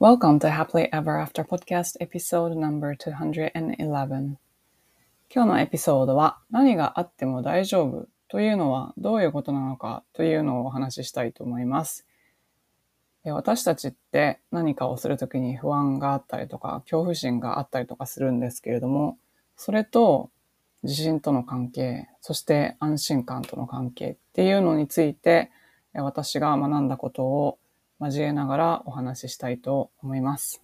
Welcome to Happily Ever After Podcast Episode number 211今日のエピソードは何があっても大丈夫というのはどういうことなのかというのをお話ししたいと思います。私たちって何かをするときに不安があったりとか恐怖心があったりとかするんですけれどもそれと自信との関係そして安心感との関係っていうのについて私が学んだことを交えながらお話ししたいと思います。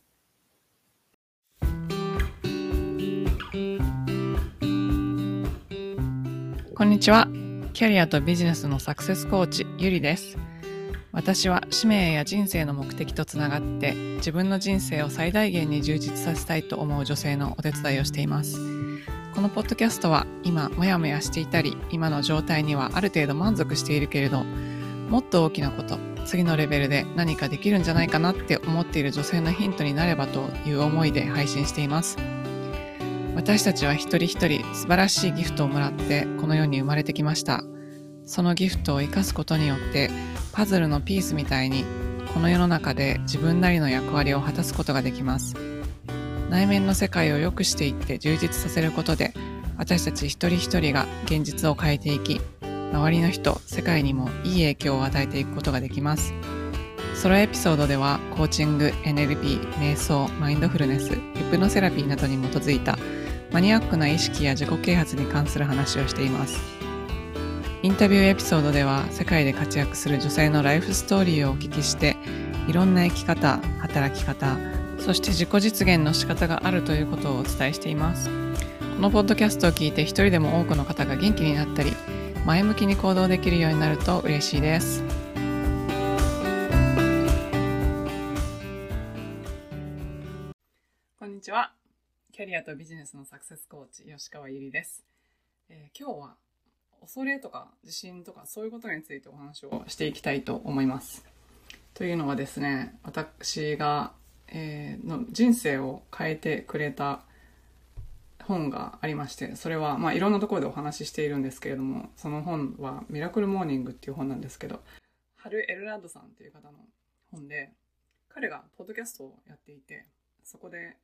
こんにちは。キャリアとビジネスのサクセスコーチ、ゆりです。私は使命や人生の目的とつながって自分の人生を最大限に充実させたいと思う女性のお手伝いをしています。このポッドキャストは今モヤモヤしていたり今の状態にはある程度満足しているけれどもっと大きなこと次のレベルで何かできるんじゃないかなって思っている女性のヒントになればという思いで配信しています。私たちは一人一人素晴らしいギフトをもらってこの世に生まれてきました。そのギフトを生かすことによってパズルのピースみたいにこの世の中で自分なりの役割を果たすことができます。内面の世界を良くしていって充実させることで私たち一人一人が現実を変えていき周りの人、世界にもいい影響を与えていくことができます。ソロエピソードではコーチング、NLP、瞑想、マインドフルネス、ヒプノセラピーなどに基づいたマニアックな意識や自己啓発に関する話をしています。インタビューエピソードでは世界で活躍する女性のライフストーリーをお聞きしていろんな生き方、働き方、そして自己実現の仕方があるということをお伝えしています。このポッドキャストを聞いて一人でも多くの方が元気になったり、前向きに行動できるようになると嬉しいです。こんにちは。キャリアとビジネスのサクセスコーチ、吉川ゆりです。えー、今日は恐れとか自信とかそういうことについてお話をしていきたいと思います。というのはですね、私が、えー、の人生を変えてくれた本がありまして、それは、まあ、いろんなところでお話ししているんですけれども、その本は、ミラクルモーニングっていう本なんですけど、ハル・エルラッドさんっていう方の本で、彼がポッドキャストをやっていて、そこで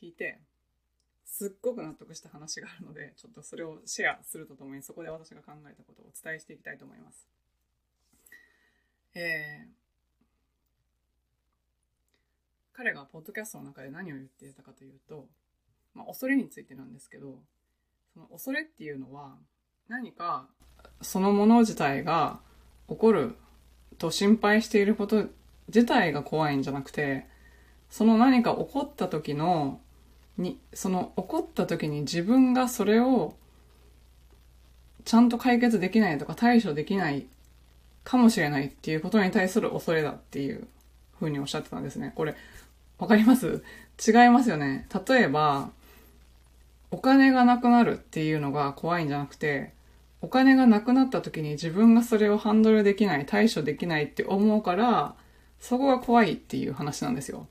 聞いて、すっごく納得した話があるので、ちょっとそれをシェアするとともに、そこで私が考えたことをお伝えしていきたいと思います。えー、彼がポッドキャストの中で何を言っていたかというと、まあ、恐れについてなんですけど、その恐れっていうのは、何かそのもの自体が起こると心配していること自体が怖いんじゃなくて、その何か起こった時の、に、その起こった時に自分がそれをちゃんと解決できないとか対処できないかもしれないっていうことに対する恐れだっていうふうにおっしゃってたんですね。これ、わかります？違いますよね。例えば、お金がなくなるっていうのが怖いんじゃなくて、お金がなくなった時に自分がそれをハンドルできない、対処できないって思うから、そこが怖いっていう話なんですよ。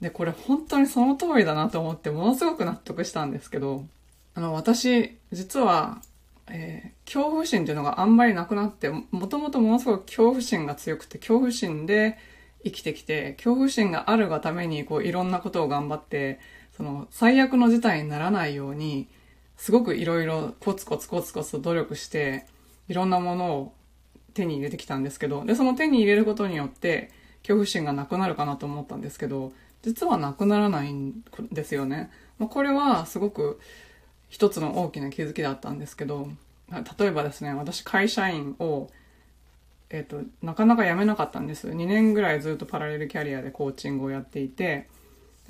で、これ本当にその通りだなと思ってものすごく納得したんですけど、あの、私、実は、えー、恐怖心っていうのがあんまりなくなって、もともとものすごく恐怖心が強くて、恐怖心で生きてきて、恐怖心があるがために、こう、いろんなことを頑張って、その最悪の事態にならないように、すごくいろいろコツコツコツコツと努力して、いろんなものを手に入れてきたんですけど、で、その手に入れることによって、恐怖心がなくなるかなと思ったんですけど、実はなくならないんですよね。まあ、これはすごく一つの大きな気づきだったんですけど、例えばですね、私会社員を、えっ、と、なかなか辞めなかったんです。2年ぐらいずっとパラレルキャリアでコーチングをやっていて、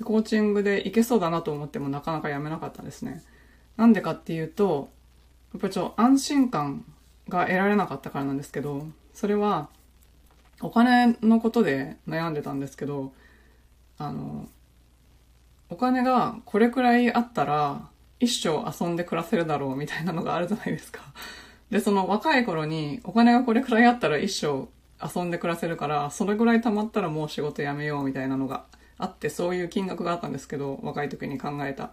コーチングでいけそうだなと思ってもなかなかやめなかったですね。なんでかっていうと、やっぱりちょっと安心感が得られなかったからなんですけど、それはお金のことで悩んでたんですけど、あの、お金がこれくらいあったら一生遊んで暮らせるだろうみたいなのがあるじゃないですか。で、その若い頃にお金がこれくらいあったら一生遊んで暮らせるから、それぐらい貯まったらもう仕事辞めようみたいなのがあって、そういう金額があったんですけど、若い時に考えた。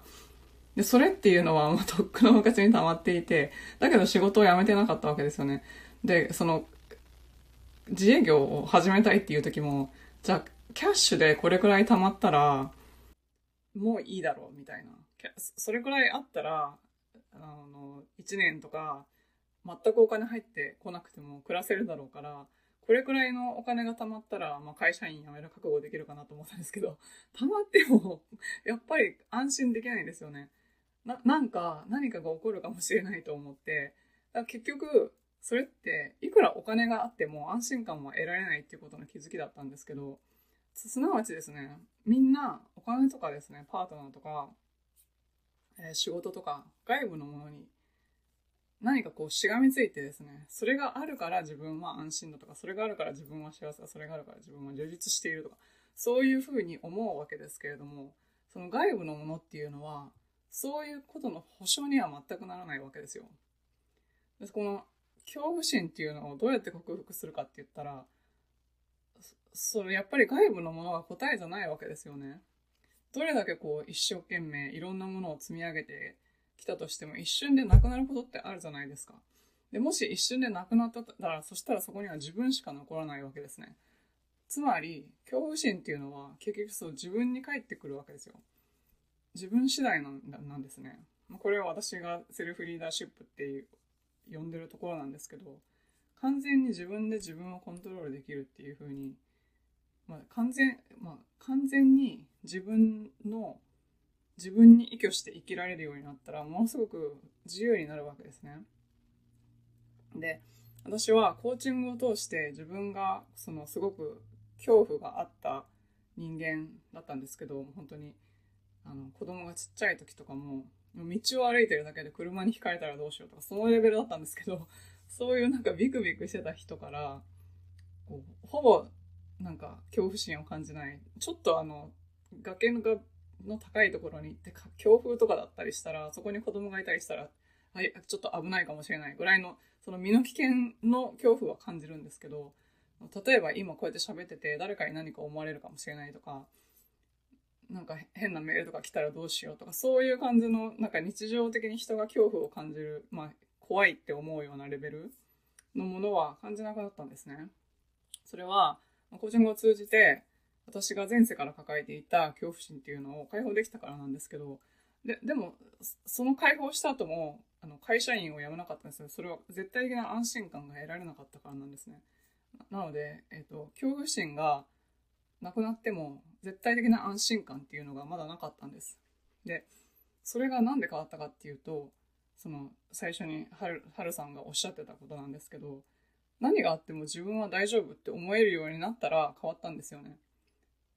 で、それっていうのはもうとっくの昔に溜まっていて、だけど仕事を辞めてなかったわけですよね。で、その、自営業を始めたいっていう時も、じゃあ、キャッシュでこれくらい貯まったら、もういいだろう、みたいな。それくらいあったら、あの、1年とか、全くお金入ってこなくても暮らせるだろうから、これくらいのお金が貯まったら、まあ、会社員辞める覚悟できるかなと思ったんですけど、貯まっても、やっぱり安心できないですよね。な、なんか、何かが起こるかもしれないと思って、だから結局、それって、いくらお金があっても安心感は得られないっていうことの気づきだったんですけど、すなわちですね、みんなお金とかですね、パートナーとか、えー、仕事とか、外部のものに何かこうしがみついてですね、それがあるから自分は安心だとか、それがあるから自分は幸せだ、それがあるから自分は充実しているとか、そういうふうに思うわけですけれども、その外部のものっていうのは、そういうことの保証には全くならないわけですよ。でこの恐怖心っていうのをどうやって克服するかって言ったら、それやっぱり外部のものが答えじゃないわけですよね。どれだけこう一生懸命いろんなものを積み上げて来たとしても一瞬でなくなることってあるじゃないですか。で、もし一瞬でなくなったら、そしたらそこには自分しか残らないわけですね。つまり、恐怖心っていうのは結局そう自分に返ってくるわけですよ。自分次第なんなんですね。これは私がセルフリーダーシップっていう呼んでるところなんですけど、完全に自分で自分をコントロールできるっていう風に、まあ、完全、まあ、完全に自分の自分に依拠して生きられるようになったら、ものすごく自由になるわけですね。で、私はコーチングを通して自分がそのすごく恐怖があった人間だったんですけど、本当にあの子供がちっちゃい時とかも、道を歩いてるだけで車にひかれたらどうしようとか、そのレベルだったんですけど、そういうなんかビクビクしてた人から、こうほぼなんか恐怖心を感じない、ちょっとあの、崖がの高いところに行って強風とかだったりしたら、そこに子供がいたりしたら、はい、ちょっと危ないかもしれないぐらいの、その身の危険の恐怖は感じるんですけど、例えば今こうやって喋ってて誰かに何か思われるかもしれないとか、なんか変なメールとか来たらどうしようとか、そういう感じの、なんか日常的に人が恐怖を感じる、まあ、怖いって思うようなレベルのものは感じなくなったんですね。それは、コーチングを通じて、私が前世から抱えていた恐怖心っていうのを解放できたからなんですけど、で、でも、その解放した後も、あの、会社員を辞めなかったんですよ。それは絶対的な安心感が得られなかったからなんですね。なので、え、ー、と、恐怖心がなくなっても、絶対的な安心感っていうのがまだなかったんです。で、それがなんで変わったかっていうと、その、最初にはる、はるさんがおっしゃってたことなんですけど、何があっても自分は大丈夫って思えるようになったら変わったんですよね。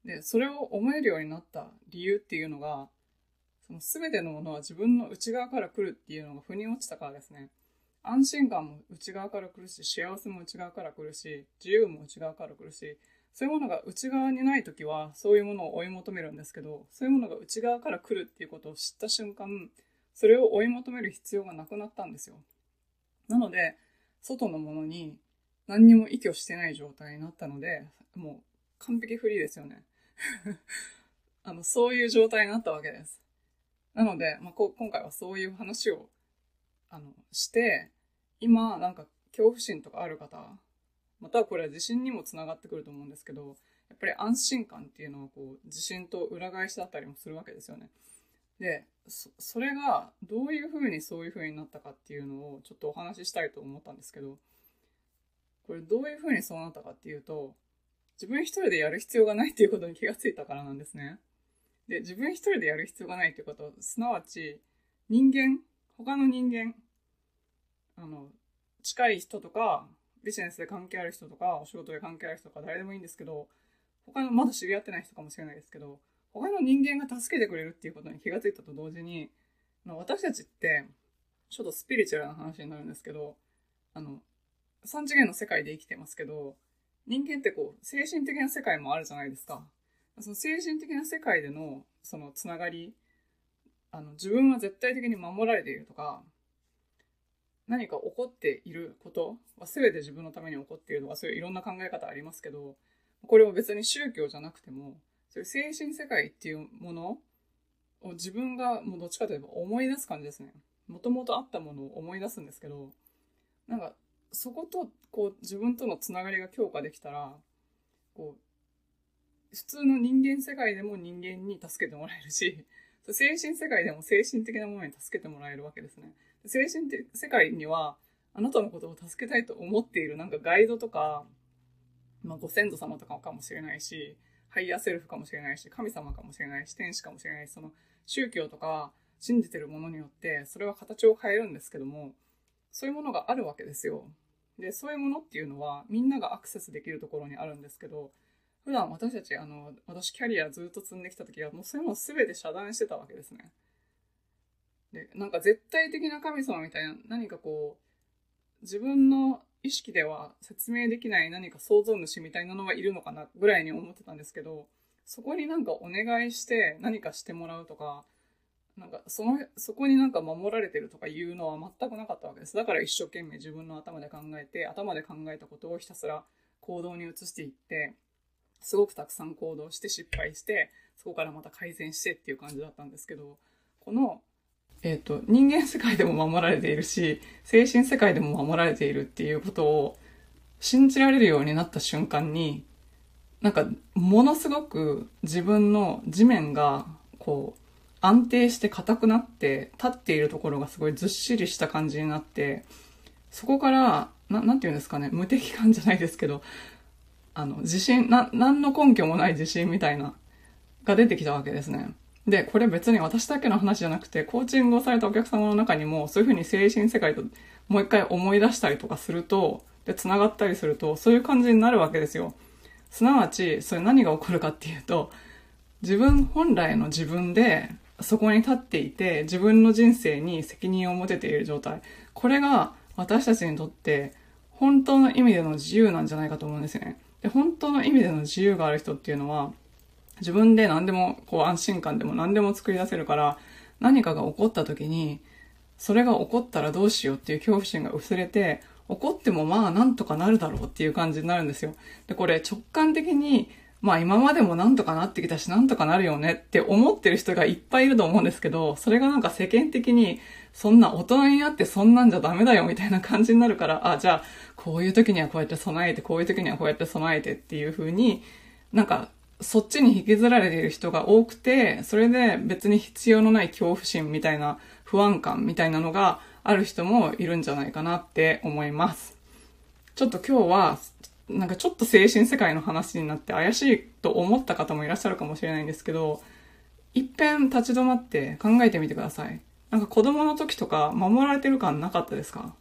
で、それを思えるようになった理由っていうのが、その全てのものは自分の内側から来るっていうのが腑に落ちたからですね。安心感も内側から来るし、幸せも内側から来るし、自由も内側から来るし、そういうものが内側にない時は、そういうものを追い求めるんですけど、そういうものが内側から来るっていうことを知った瞬間、それを追い求める必要がなくなったんですよ。なので、外のものに何にも依拠してない状態になったので、もう完璧フリーですよね。あの、そういう状態になったわけです。なので、まあ、こ今回はそういう話を、あの、して、今、なんか、恐怖心とかある方、またはこれは自信にもつながってくると思うんですけど、やっぱり安心感っていうのは、こう、自信と裏返しだったりもするわけですよね。で、そそれが、どういうふうにそういうふうになったかっていうのを、ちょっとお話ししたいと思ったんですけど、これどういうふうにそうなったかっていうと、自分一人でやる必要がないっていうことに気がついたからなんですね。で、自分一人でやる必要がないっていうこと、すなわち、人間、他の人間、あの、近い人とか、ビジネスで関係ある人とか、お仕事で関係ある人とか、誰でもいいんですけど、他の、まだ知り合ってない人かもしれないですけど、他の人間が助けてくれるっていうことに気がついたと同時に、私たちって、ちょっとスピリチュアルな話になるんですけど、あの、三次元の世界で生きてますけど、人間ってこう、精神的な世界もあるじゃないですか。その精神的な世界での、そのつながり、あの、自分は絶対的に守られているとか、何か起こっていることは全て自分のために起こっているとか、そういういろんな考え方ありますけど、これは別に宗教じゃなくても、そういう精神世界っていうものを自分がもうどっちかといえば思い出す感じですね。もともとあったものを思い出すんですけど、なんかそことこう自分とのつながりが強化できたらこう普通の人間世界でも人間に助けてもらえるし、精神世界でも精神的なものに助けてもらえるわけですね。精神的世界には、あなたのことを助けたいと思っているなんかガイドとか、まあ、ご先祖様とかかもしれないし、ハイヤーセルフかもしれないし、神様かもしれないし、天使かもしれないし、その宗教とか信じてるものによって、それは形を変えるんですけども、そういうものがあるわけですよ。で、そういうものっていうのは、みんながアクセスできるところにあるんですけど、普段私たち、あの、私キャリアずっと積んできた時は、もうそういうもの全て遮断してたわけですね。で、なんか絶対的な神様みたいな、何かこう、自分の意識では説明できない何か創造主みたいなのはいるのかなぐらいに思ってたんですけど、そこになんかお願いして何かしてもらうとか、なんかその、そこになんか守られてるとかいうのは全くなかったわけです。だから一生懸命自分の頭で考えて、頭で考えたことをひたすら行動に移していって、すごくたくさん行動して失敗して、そこからまた改善してっていう感じだったんですけど、この、えっ、ー、と、人間世界でも守られているし、精神世界でも守られているっていうことを信じられるようになった瞬間に、なんか、ものすごく自分の地面が、こう、安定して硬くなって、立っているところがすごいずっしりした感じになって、そこから、な、なんて言うんですかね、無敵感じゃないですけど、あの、自信、な、何の根拠もない自信みたいな、が出てきたわけですね。で、これ別に私だけの話じゃなくて、コーチングをされたお客様の中にも、そういうふうに精神世界ともう一回思い出したりとかすると、で、繋がったりすると、そういう感じになるわけですよ。すなわち、それ何が起こるかっていうと、自分本来の自分で、そこに立っていて、自分の人生に責任を持てている状態。これが私たちにとって、本当の意味での自由なんじゃないかと思うんですよね。で、本当の意味での自由がある人っていうのは、自分で何でも、こう安心感でも何でも作り出せるから、何かが起こった時に、それが起こったらどうしようっていう恐怖心が薄れて、起こってもまあなんとかなるだろうっていう感じになるんですよ。で、これ直感的に、まあ今までもなんとかなってきたしなんとかなるよねって思ってる人がいっぱいいると思うんですけど、それがなんか世間的にそんな大人になってそんなんじゃダメだよみたいな感じになるから、あ、じゃあこういう時にはこうやって備えて、こういう時にはこうやって備えてっていう風に、なんかそっちに引きずられている人が多くて、それで別に必要のない恐怖心みたいな不安感みたいなのがある人もいるんじゃないかなって思います。ちょっと今日は、なんかちょっと精神世界の話になって怪しいと思った方もいらっしゃるかもしれないんですけど、一遍立ち止まって考えてみてください。なんか子供の時とか守られてる感なかったですか？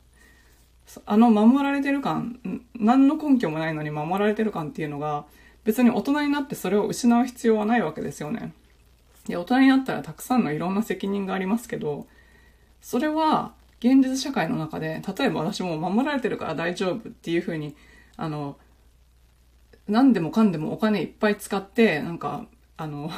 あの守られてる感、何の根拠もないのに守られてる感っていうのが、別に大人になってそれを失う必要はないわけですよね。で、大人になったらたくさんのいろんな責任がありますけど、それは現実社会の中で、例えば私も守られてるから大丈夫っていうふうに、あの、何でもかんでもお金いっぱい使って、なんか、あの、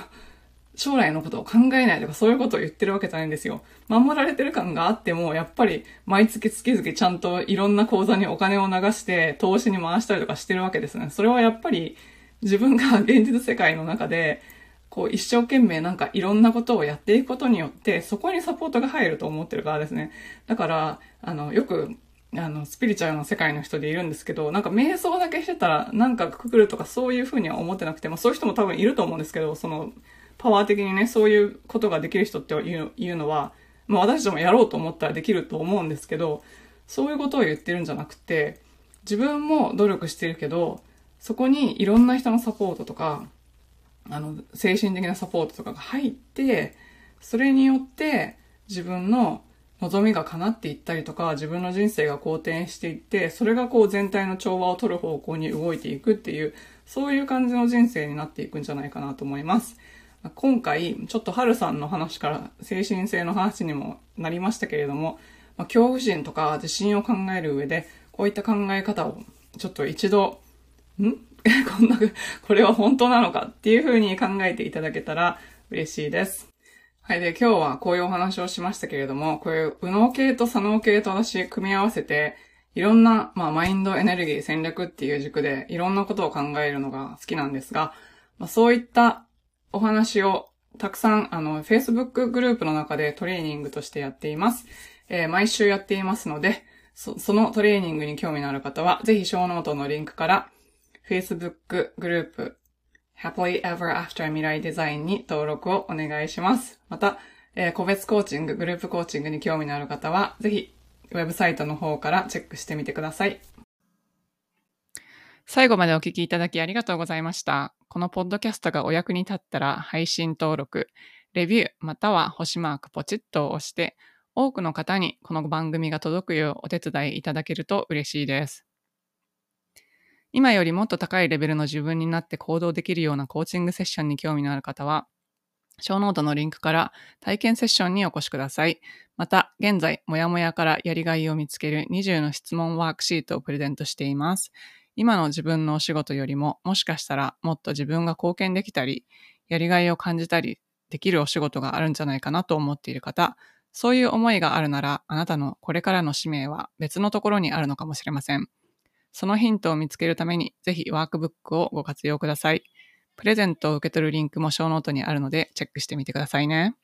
将来のことを考えないとかそういうことを言ってるわけじゃないんですよ。守られてる感があっても、やっぱり毎月月々ちゃんといろんな口座にお金を流して投資に回したりとかしてるわけですね。それはやっぱり自分が現実世界の中で、こう一生懸命なんかいろんなことをやっていくことによって、そこにサポートが入ると思ってるからですね。だから、あの、よく、あの、スピリチュアルな世界の人でいるんですけど、なんか瞑想だけしてたらなんかくくるとかそういうふうには思ってなくて、まあそういう人も多分いると思うんですけど、その、パワー的にね、そういうことができる人っていういうのは、まあ私たちもやろうと思ったらできると思うんですけど、そういうことを言ってるんじゃなくて、自分も努力してるけど、そこにいろんな人のサポートとか、あの、精神的なサポートとかが入って、それによって自分の望みが叶っていったりとか、自分の人生が好転していって、それがこう全体の調和を取る方向に動いていくっていう、そういう感じの人生になっていくんじゃないかなと思います。今回、ちょっと春さんの話から精神性の話にもなりましたけれども、ま、恐怖心とか自信を考える上で、こういった考え方をちょっと一度、ん？こんな、これは本当なのかっていう風に考えていただけたら嬉しいです。はい。で、今日はこういうお話をしましたけれども、こういう右脳系と左脳系と私組み合わせて、いろんな、まあ、マインドエネルギー戦略っていう軸でいろんなことを考えるのが好きなんですが、まあ、そういったお話をたくさん、あの、Facebook グループの中でトレーニングとしてやっています。えー、毎週やっていますので、そそのトレーニングに興味のある方は、ぜひショーノートのリンクから、Facebook グループ、Happily Ever After 未来デザインに登録をお願いします。また、えー、個別コーチング、グループコーチングに興味のある方は、ぜひ、ウェブサイトの方からチェックしてみてください。最後までお聞きいただきありがとうございました。このポッドキャストがお役に立ったら配信登録、レビューまたは星マークポチッと押して、多くの方にこの番組が届くようお手伝いいただけると嬉しいです。今よりもっと高いレベルの自分になって行動できるようなコーチングセッションに興味のある方は、ショーノートのリンクから体験セッションにお越しください。また、現在、もやもやからやりがいを見つける20の質問ワークシートをプレゼントしています。今の自分のお仕事よりも、もしかしたらもっと自分が貢献できたり、やりがいを感じたりできるお仕事があるんじゃないかなと思っている方、そういう思いがあるなら、あなたのこれからの使命は別のところにあるのかもしれません。そのヒントを見つけるために、ぜひワークブックをご活用ください。プレゼントを受け取るリンクもショーノートにあるので、チェックしてみてくださいね。